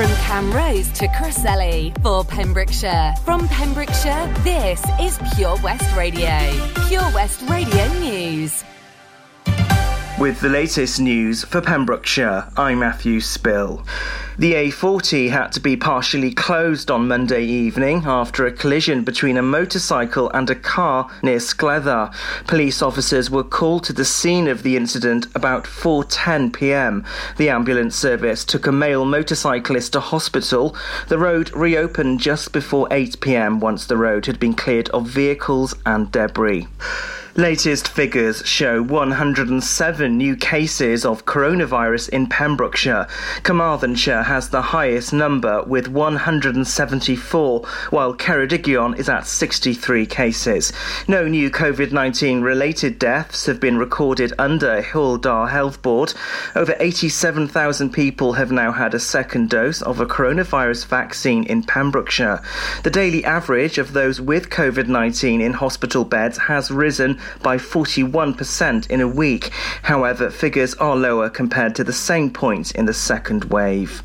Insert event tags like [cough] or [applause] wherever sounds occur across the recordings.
From Camrose to Crossley for Pembrokeshire. From Pembrokeshire, this is Pure West Radio. Pure West Radio News. With the latest news for Pembrokeshire, I'm Matthew Spill. The A40 had to be partially closed on Monday evening after a collision between a motorcycle and a car near Slebech. Police officers were called to the scene of the incident about 4:10 p.m. The ambulance service took a male motorcyclist to hospital. The road reopened just before 8 p.m. once the road had been cleared of vehicles and debris. Latest figures show 107 new cases of coronavirus in Pembrokeshire. Carmarthenshire has the highest number with 174, while Ceredigion is at 63 cases. No new COVID 19 related deaths have been recorded Hywel Dda Health Board. Over 87,000 people have now had a second dose of a coronavirus vaccine in Pembrokeshire. The daily average of those with COVID 19 in hospital beds has risen by 41% in a week. However, figures are lower compared to the same point in the second wave.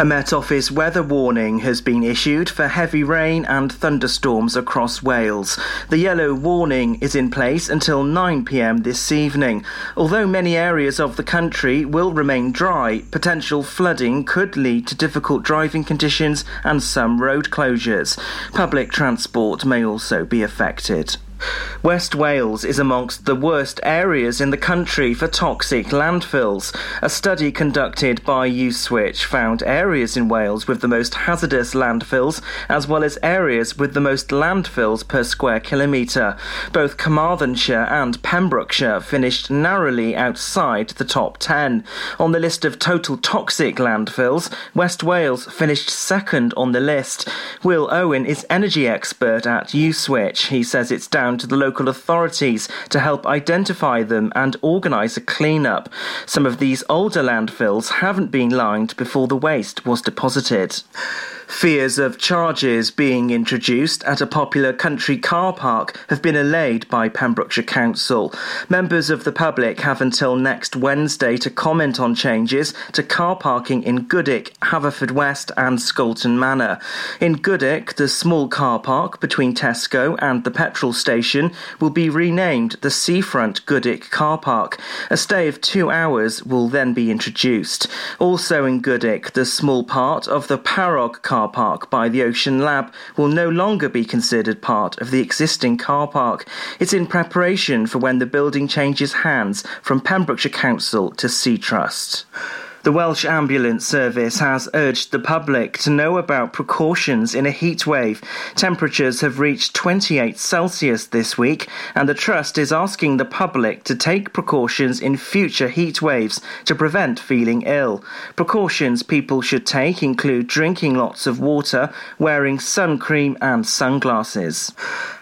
A Met Office weather warning has been issued for heavy rain and thunderstorms across Wales. The yellow warning is in place until 9 pm this evening. Although many areas of the country will remain dry, potential flooding could lead to difficult driving conditions and some road closures. Public transport may also be affected. West Wales is amongst the worst areas in the country for toxic landfills. A study conducted by Uswitch found areas in Wales with the most hazardous landfills, as well as areas with the most landfills per square kilometre. Both Carmarthenshire and Pembrokeshire finished narrowly outside the top 10. On the list of total toxic landfills, West Wales finished second on the list. Will Owen is energy expert at Uswitch. He says it's down to the local authorities to help identify them and organise a clean-up. Some of these older landfills haven't been lined before the waste was deposited. Fears of charges being introduced at a popular country car park have been allayed by Pembrokeshire Council. Members of the public have until next Wednesday to comment on changes to car parking in Goodwick, Haverfordwest, and Scolton Manor. In Goodwick, the small car park between Tesco and the petrol station will be renamed the Seafront Goodwick Car Park. A stay of two hours will then be introduced. Also in Goodwick, the small part of the Parrog car car park by the Ocean Lab will no longer be considered part of the existing car park. It's in preparation for when the building changes hands from Pembrokeshire Council to Sea Trust. The Welsh Ambulance Service has urged the public to know about precautions in a heatwave. Temperatures have reached 28 Celsius this week, and the Trust is asking the public to take precautions in future heatwaves to prevent feeling ill. Precautions people should take include drinking lots of water, wearing sun cream, and sunglasses.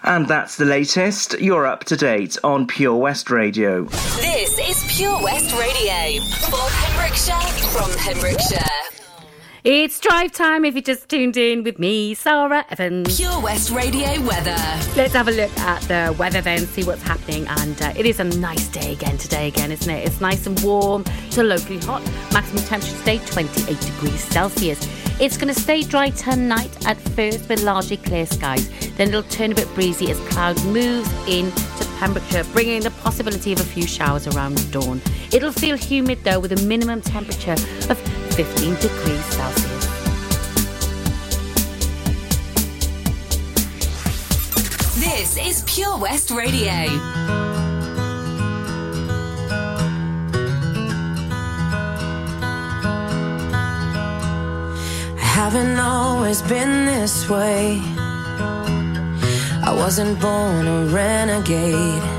And that's the latest. You're up to date on Pure West Radio. This is Pure West Radio for Pembrokeshire from Pembrokeshire. It's drive time if you just tuned in with me, Sara Evans. Pure West Radio weather. Let's have a look at the weather then, see what's happening. And uh, it is a nice day again today, again, isn't it? It's nice and warm to locally hot. Maximum temperature today 28 degrees Celsius. It's going to stay dry tonight at first with largely clear skies. Then it'll turn a bit breezy as cloud moves into Pembrokeshire, bringing the possibility of a few showers around dawn. It'll feel humid though with a minimum temperature of 15 degrees Celsius. This is Pure West Radio. I haven't always been this way. I wasn't born a renegade.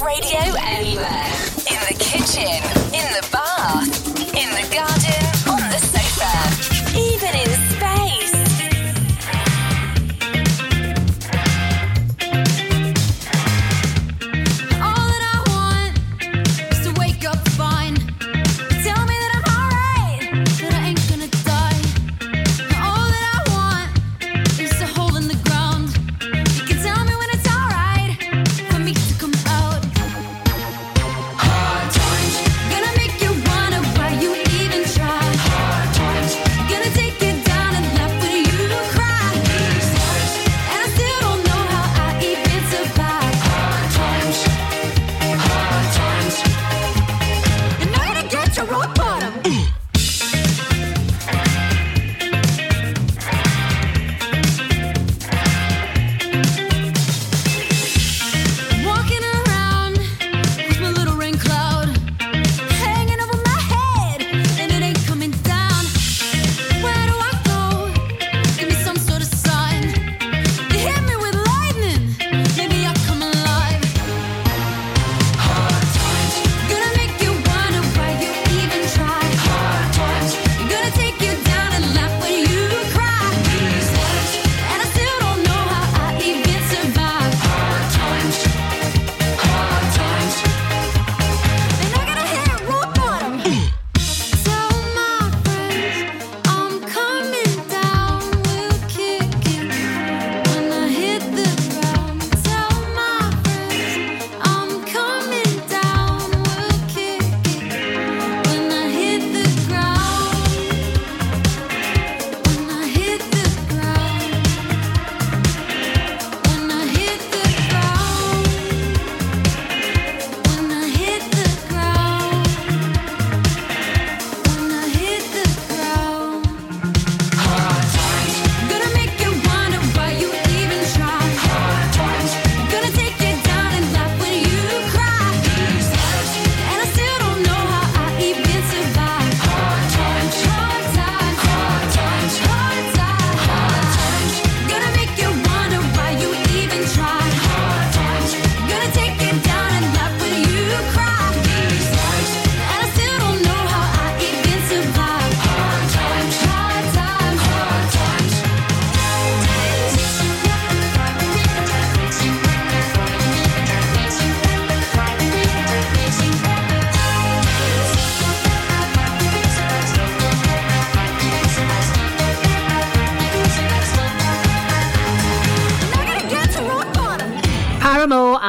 Radio.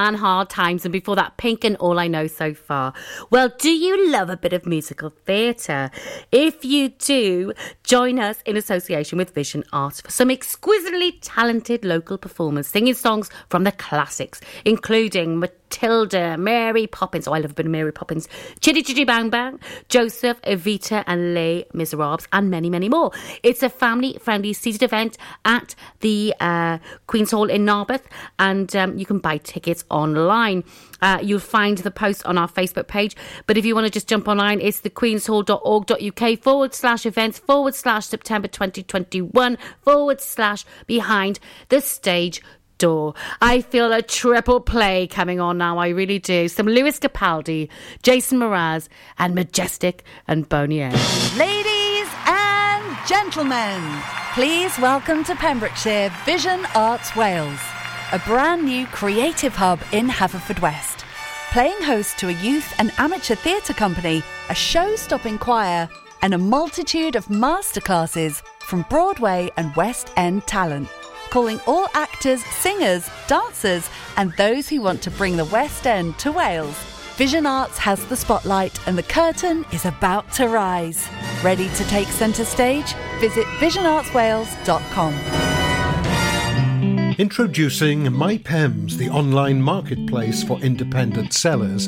And Hard Times, and before that, Pink and All I Know So Far. Well, do you love a bit of musical theatre? If you do, join us in association with Vision Arts for some exquisitely talented local performers singing songs from the classics, including Matilda, Mary Poppins. Oh, I love a bit of Mary Poppins. Chitty Chitty Bang Bang, Joseph, Evita, and Les Miserables, and many, many more. It's a family friendly seated event at the uh, Queen's Hall in Narberth, and um, you can buy tickets online. Uh, you'll find the post on our Facebook page. But if you want to just jump online, it's thequeenshall.org.uk forward slash events forward slash September 2021 forward slash behind the stage door. I feel a triple play coming on now. I really do. Some Lewis Capaldi, Jason Mraz, and Majestic and Boney M. Ladies and gentlemen, please welcome to Pembrokeshire Vision Arts Wales, a brand new creative hub in Haverfordwest. Playing host to a youth and amateur theatre company, a show stopping choir, and a multitude of masterclasses from Broadway and West End talent. Calling all actors, singers, dancers, and those who want to bring the West End to Wales. Vision Arts has the spotlight and the curtain is about to rise. Ready to take centre stage? Visit visionartswales.com. Introducing MyPems, the online marketplace for independent sellers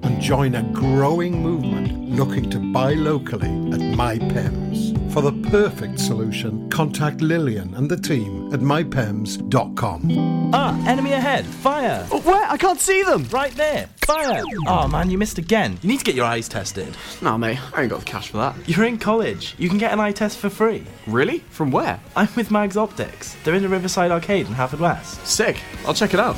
join a growing movement looking to buy locally at MyPems. For the perfect solution, contact Lillian and the team at mypems.com. Ah, enemy ahead. Fire. Oh, where? I can't see them. Right there. Fire. Oh man, you missed again. You need to get your eyes tested. Nah, mate, I ain't got the cash for that. You're in college. You can get an eye test for free. Really? From where? I'm with Mags Optics. They're in the Riverside Arcade in Haverfordwest. Sick. I'll check it out.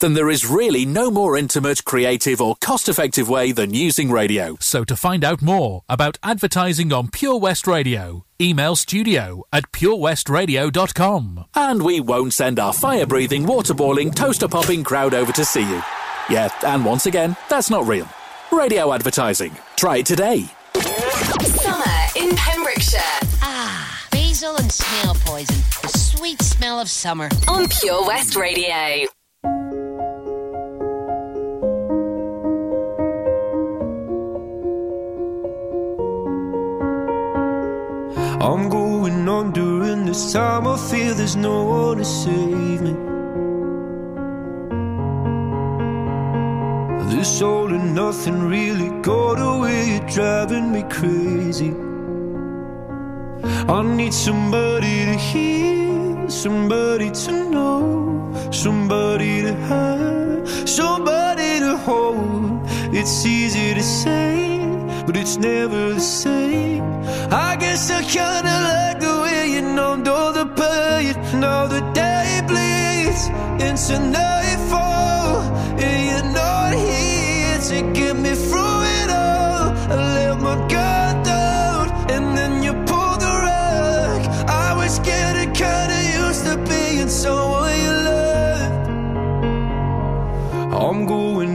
then there is really no more intimate, creative, or cost effective way than using radio. So to find out more about advertising on Pure West Radio, email studio at purewestradio.com. And we won't send our fire breathing, water boiling, toaster popping crowd over to see you. Yeah, and once again, that's not real. Radio advertising. Try it today. Summer in Pembrokeshire Ah, basil and snail poison. The sweet smell of summer. on Pure West Radio. I'm going on during this time. I feel there's no one to save me. This all and nothing really got away. You're driving me crazy. I need somebody to hear, somebody to know, somebody to have, somebody to hold. It's easy to say, but it's never the same. I guess I kinda like the way you numbed all the pain. Now the day bleeds into nightfall, and you're not here to get me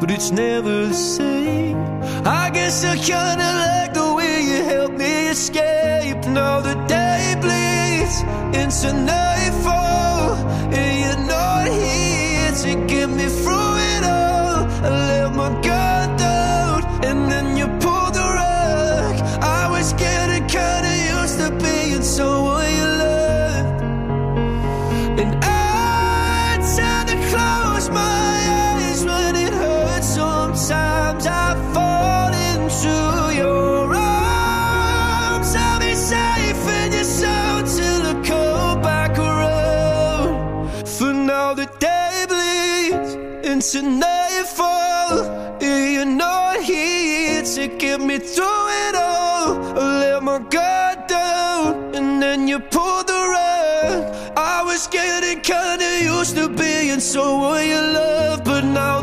but it's never the same. I guess I kinda like the way you help me escape. Now the day bleeds into nightfall, and you're not here to get me through into nightfall. and You're not here to get me through it all. I let my guard down, and then you pulled the rug. I was getting kinda used to being someone you love, but now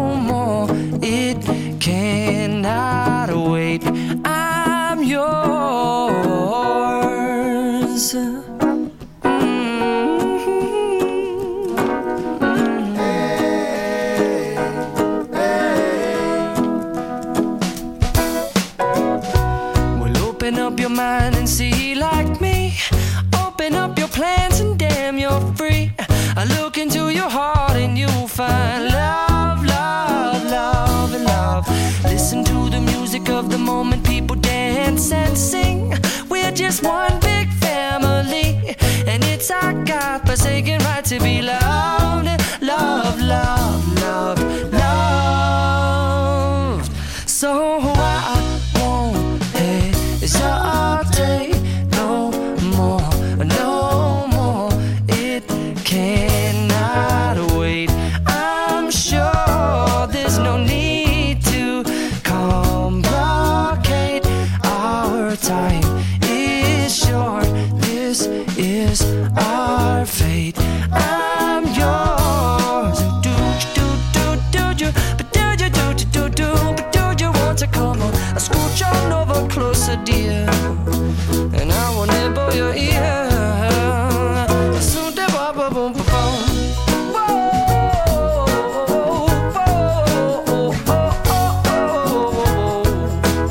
cannot wait. Forsaken right to be loved, love, love, love,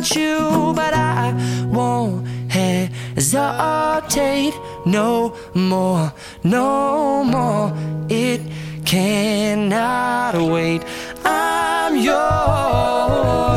virtue, but I won't hesitate no more, no more. It cannot wait. I'm yours.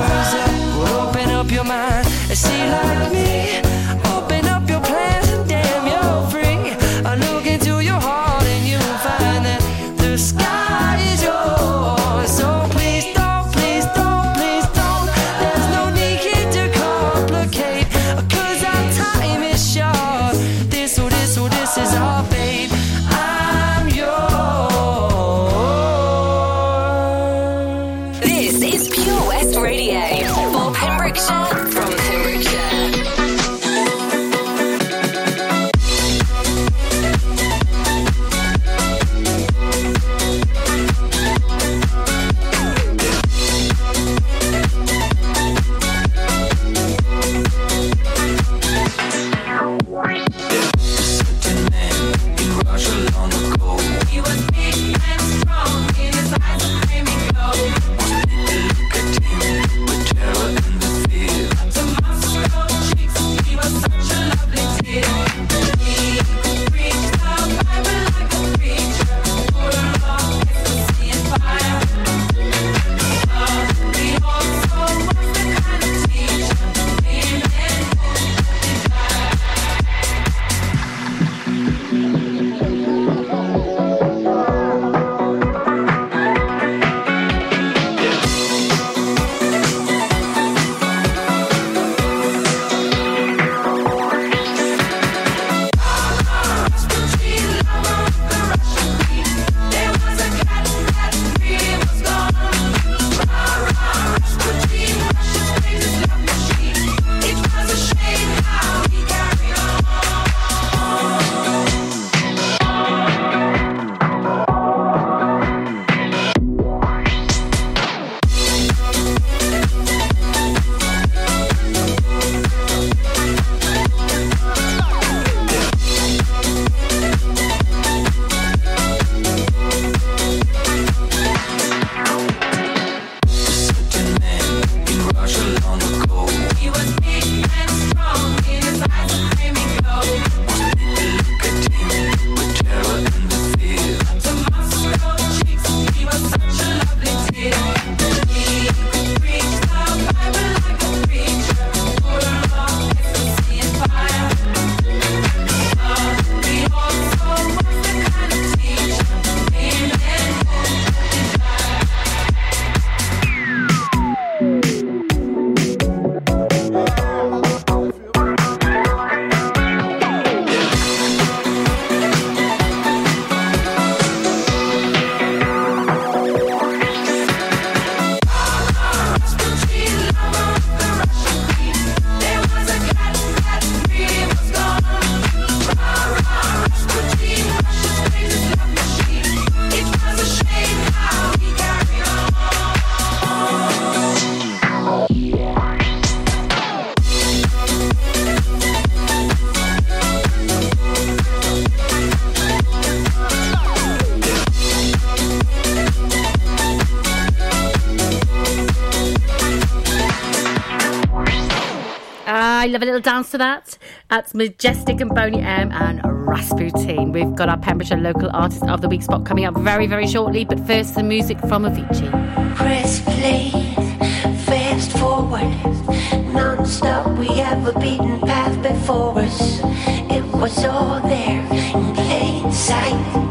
Dance to that. That's Majestic and Boney M and Rasputin. We've got our Pembrokeshire Local Artist of the Week spot coming up very, very shortly. But first, the music from Avicii. Press play, fast forward, non-stop. We have a beaten path before us. It was all there in plain sight.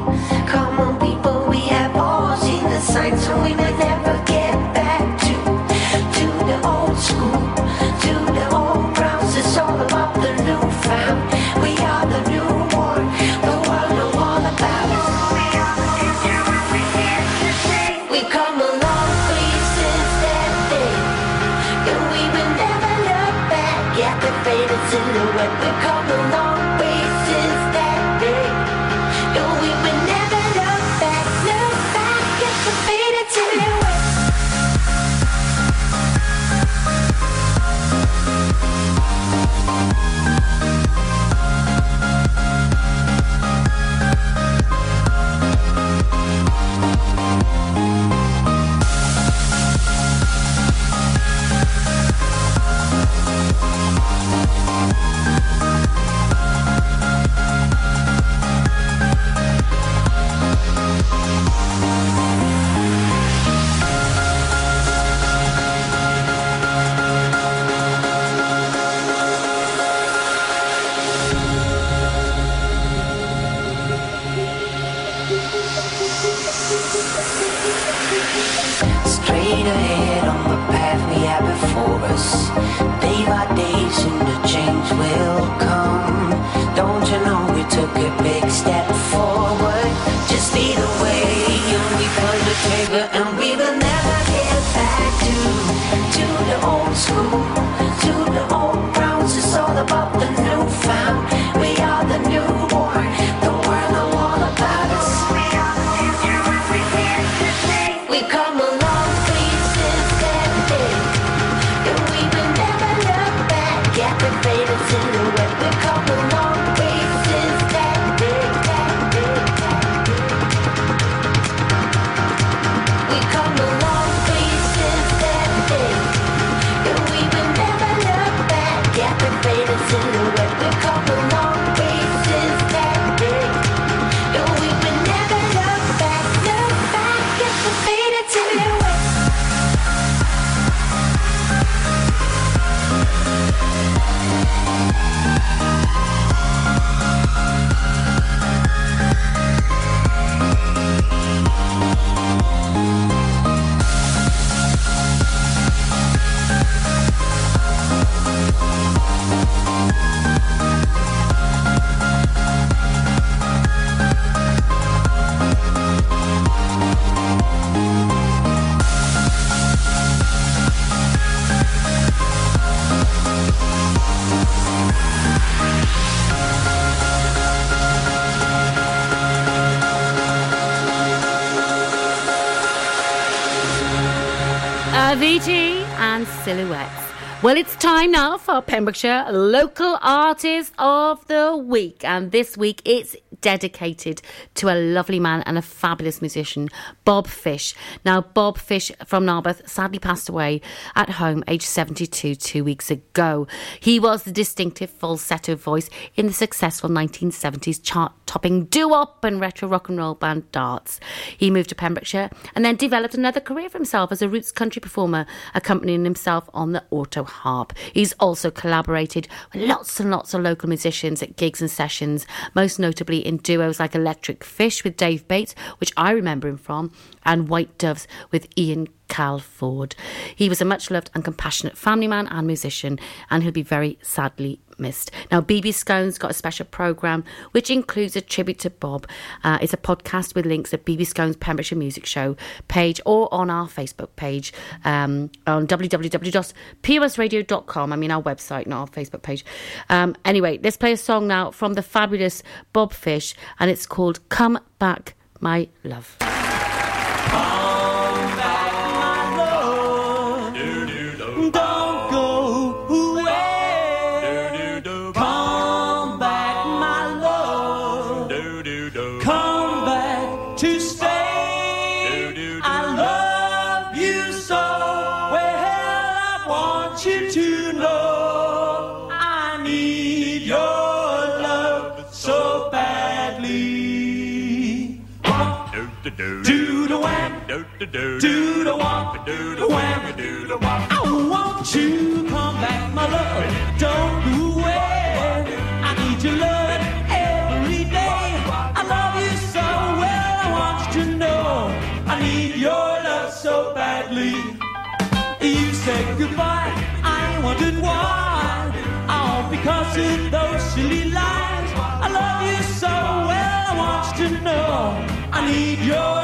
Avicii and Silhouettes. Well, it's time now for Pembrokeshire Local Artist of the Week. And this week it's dedicated to a lovely man and a fabulous musician, Bob Fish. Now, Bob Fish from Narberth sadly passed away at home, aged 72, two weeks ago. He was the distinctive falsetto voice in the successful 1970s chart topping doo-wop and retro rock and roll band Darts. He moved to Pembrokeshire and then developed another career for himself as a roots country performer, accompanying himself on the auto harp. He's also collaborated with lots and lots of local musicians at gigs and sessions, most notably in duos like Electric Fish with Dave Bates, which I remember him from, and White Doves with Ian Calford. He was a much loved and compassionate family man and musician, and he'll be very sadly Now, BB Scone's got a special programme which includes a tribute to Bob. Uh, it's a podcast with links at BB Scone's Pembrokeshire Music Show page or on our Facebook page um, on www.posradio.com. I mean, our website, not our Facebook page. Um, anyway, let's play a song now from the fabulous Bob Fish, and it's called Come Back, My Love. Do the wham, do the wham, do the wham, do the wham. I want you come back, my love. Don't go away. I need your love every day. I love you so well. I want you to know I need your love so badly. You said goodbye. I wondered why. All because of I need your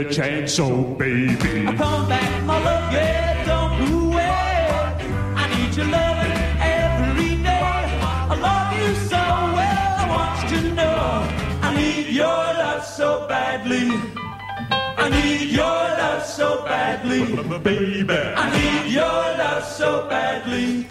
a chance, oh baby. come back, my love? Yeah, don't go away. I need your loving every day. I love you so well. I want you to know I need your love so badly. I need your love so badly, baby. I need your love so badly.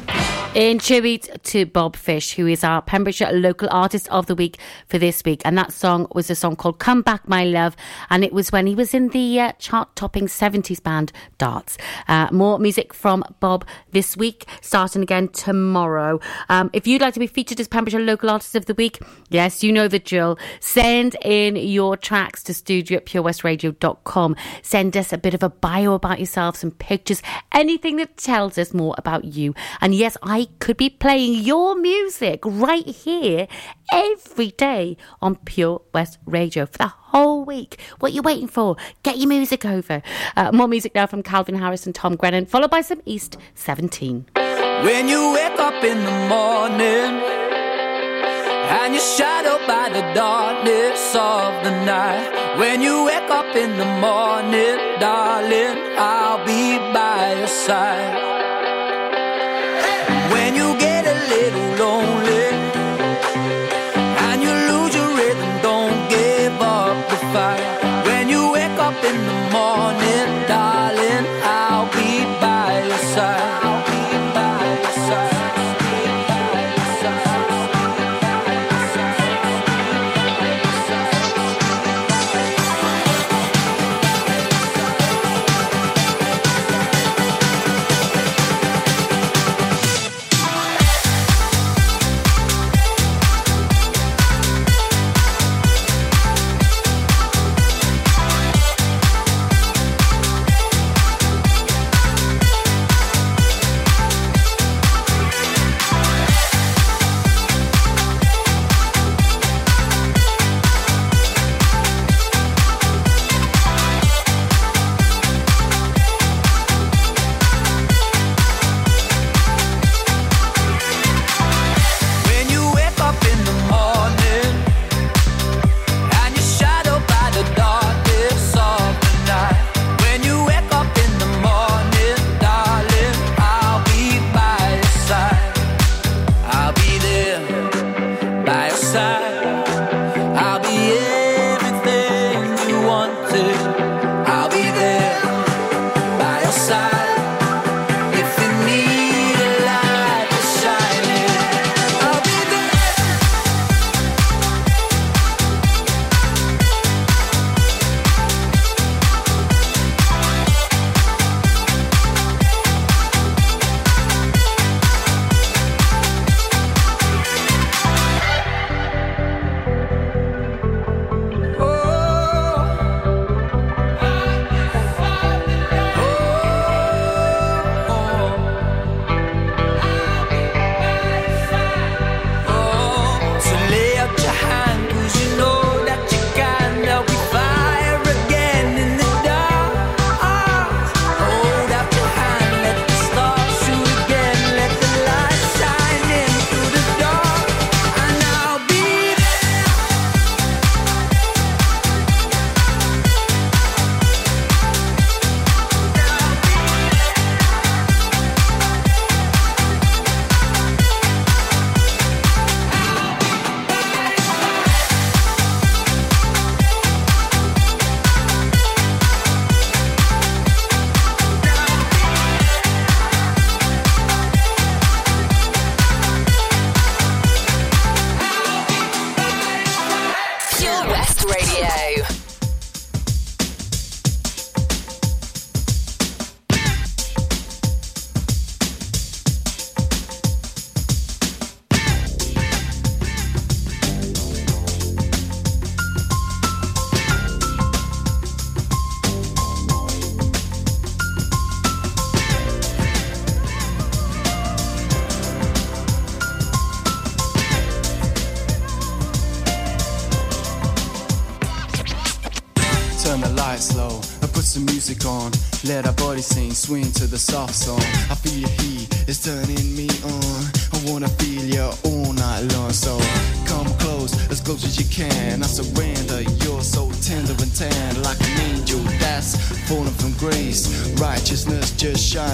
In tribute to Bob Fish, who is our Pembrokeshire Local Artist of the Week for this week. And that song was a song called Come Back My Love. And it was when he was in the uh, chart topping 70s band Darts. Uh, more music from Bob this week, starting again tomorrow. Um, if you'd like to be featured as Pembrokeshire Local Artist of the Week, yes, you know the drill. Send in your tracks to studio at purewestradio.com. Send us a bit of a bio about yourself, some pictures, anything that tells us more about you. And yes, I could be playing your music right here every day on Pure West Radio for the whole week. What are you waiting for? Get your music over. Uh, more music now from Calvin Harris and Tom Grennan, followed by some East 17. When you wake up in the morning and you're shadowed by the darkness of the night. When you wake up in the morning, darling, I'll be by your side. Little lonely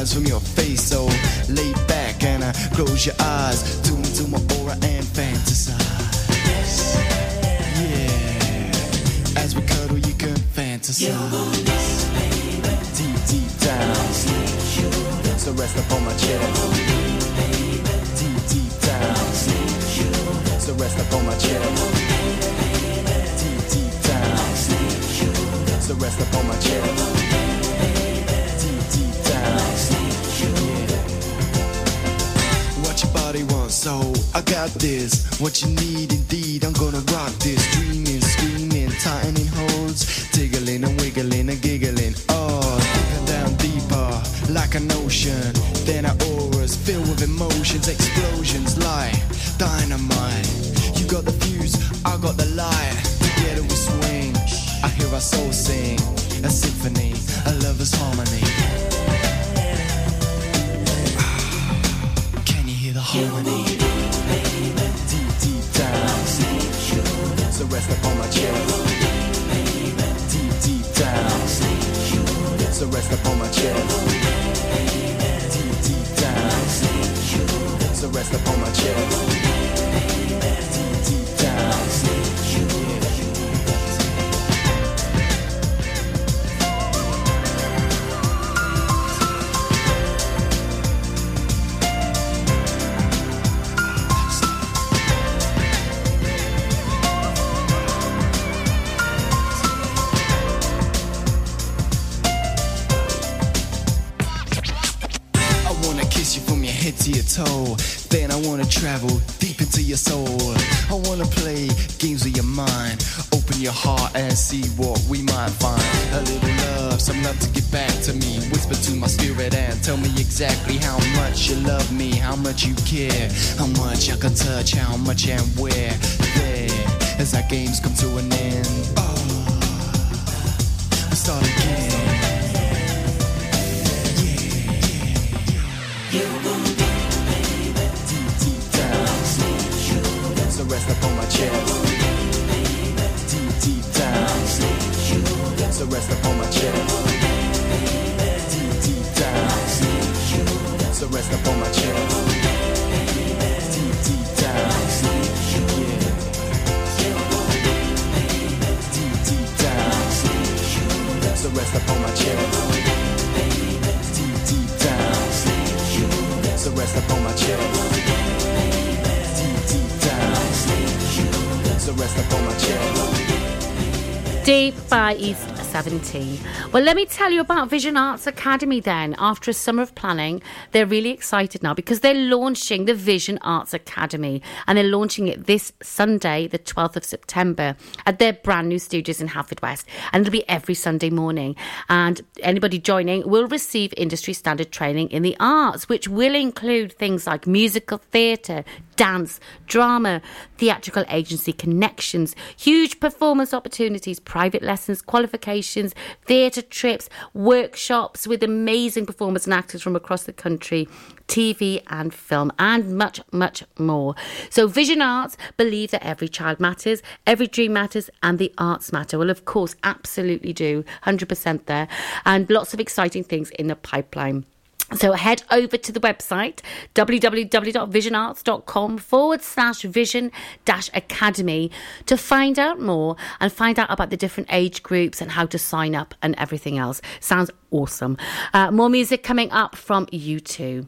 just explosions like dynamite. You got the fuse, I got the light. Together we swing. I hear our soul sing, a symphony, a lover's harmony. [sighs] Can you hear the harmony? Deep, deep down. So rest upon my chest. Deep, deep down. So rest upon my chest. So rest upon my chest. Toe. Then I wanna travel deep into your soul. I wanna play games with your mind. Open your heart and see what we might find. A little love, some love to get back to me. Whisper to my spirit and tell me exactly how much you love me, how much you care, how much I can touch, how much and where. There, as our games come to an end. So rest upon my chest. Deep, deep down. So rest my chest. Deep, deep down. So rest my chest. Deep by East 17. Well, let me tell you about Vision Arts Academy then. After a summer of planning, they're really excited now because they're launching the Vision Arts Academy and they're launching it this Sunday, the 12th of September, at their brand new studios in Haverfordwest. And it'll be every Sunday morning. And anybody joining will receive industry standard training in the arts, which will include things like musical theatre, dance, drama, theatrical agency connections, huge performance opportunities, private lessons, qualifications, theatre trips, workshops with amazing performers and actors from across the country, TV and film, and much, much more. So, Vision Arts believe that every child matters, every dream matters, and the arts matter. Well, of course, absolutely do, 100% there, and lots of exciting things in the pipeline. So head over to the website www.visionarts.com forward slash vision dash academy to find out more and find out about the different age groups and how to sign up and everything else. Sounds awesome. Uh, more music coming up from U2.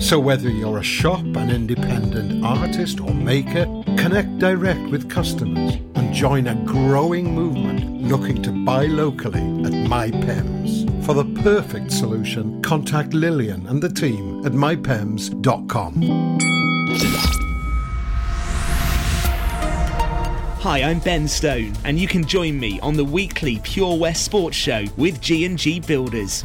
So, whether you're a shop, an independent artist, or maker, connect direct with customers and join a growing movement looking to buy locally at MyPems. For the perfect solution, contact Lillian and the team at mypems.com. Hi, I'm Ben Stone, and you can join me on the weekly Pure West Sports Show with G&G Builders.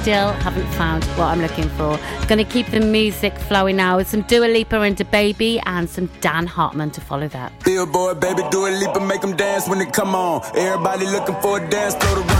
still haven't found what I'm looking for. Going to keep the music flowing now with some Dua Lipa into Baby and some Dan Hartman to follow that. Billboard, baby, Dua and make them dance when they come on. Everybody looking for a dance, throw the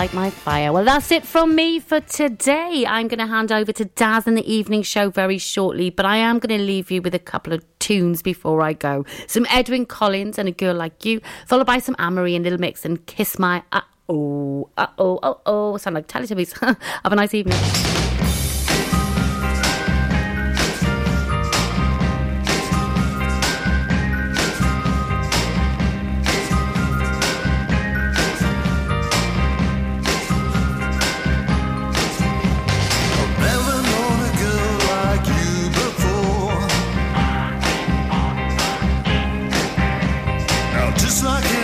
Like my fire. Well, that's it from me for today. I'm going to hand over to Daz in the evening show very shortly, but I am going to leave you with a couple of tunes before I go. Some Edwyn Collins and A Girl Like You, followed by some Anne-Marie and Little Mix and Kiss My. Uh oh, uh oh, oh oh. Sound like Teletubbies. [laughs] Have a nice evening. just like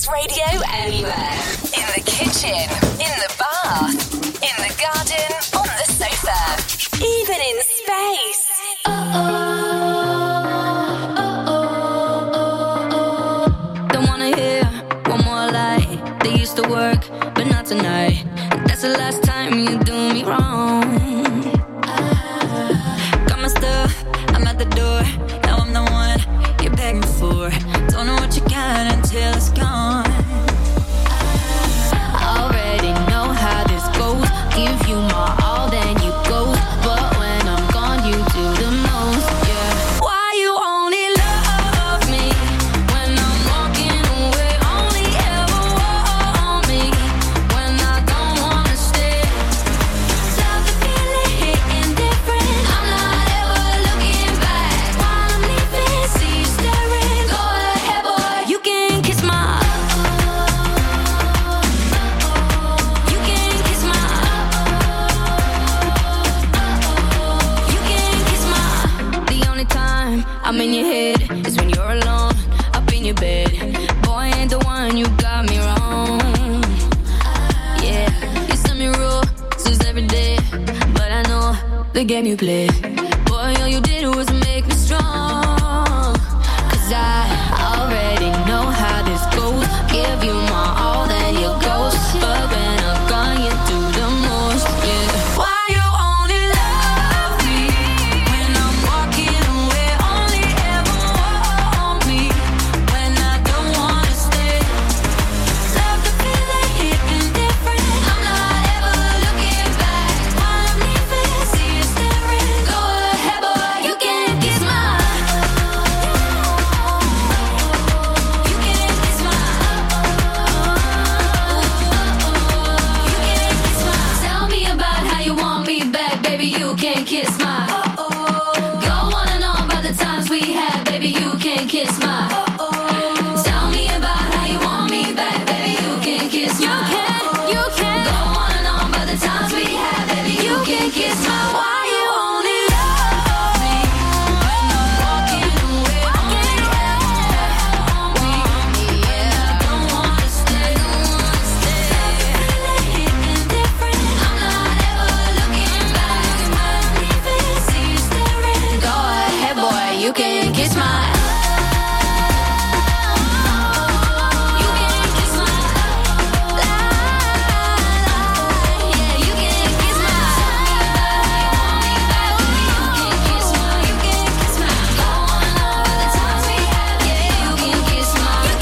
Best radio anywhere. In the kitchen I'm in your head. It's when you're alone, up in your bed. Boy, ain't the one you got me wrong. Yeah, you send me rules every day, but I know the game you play.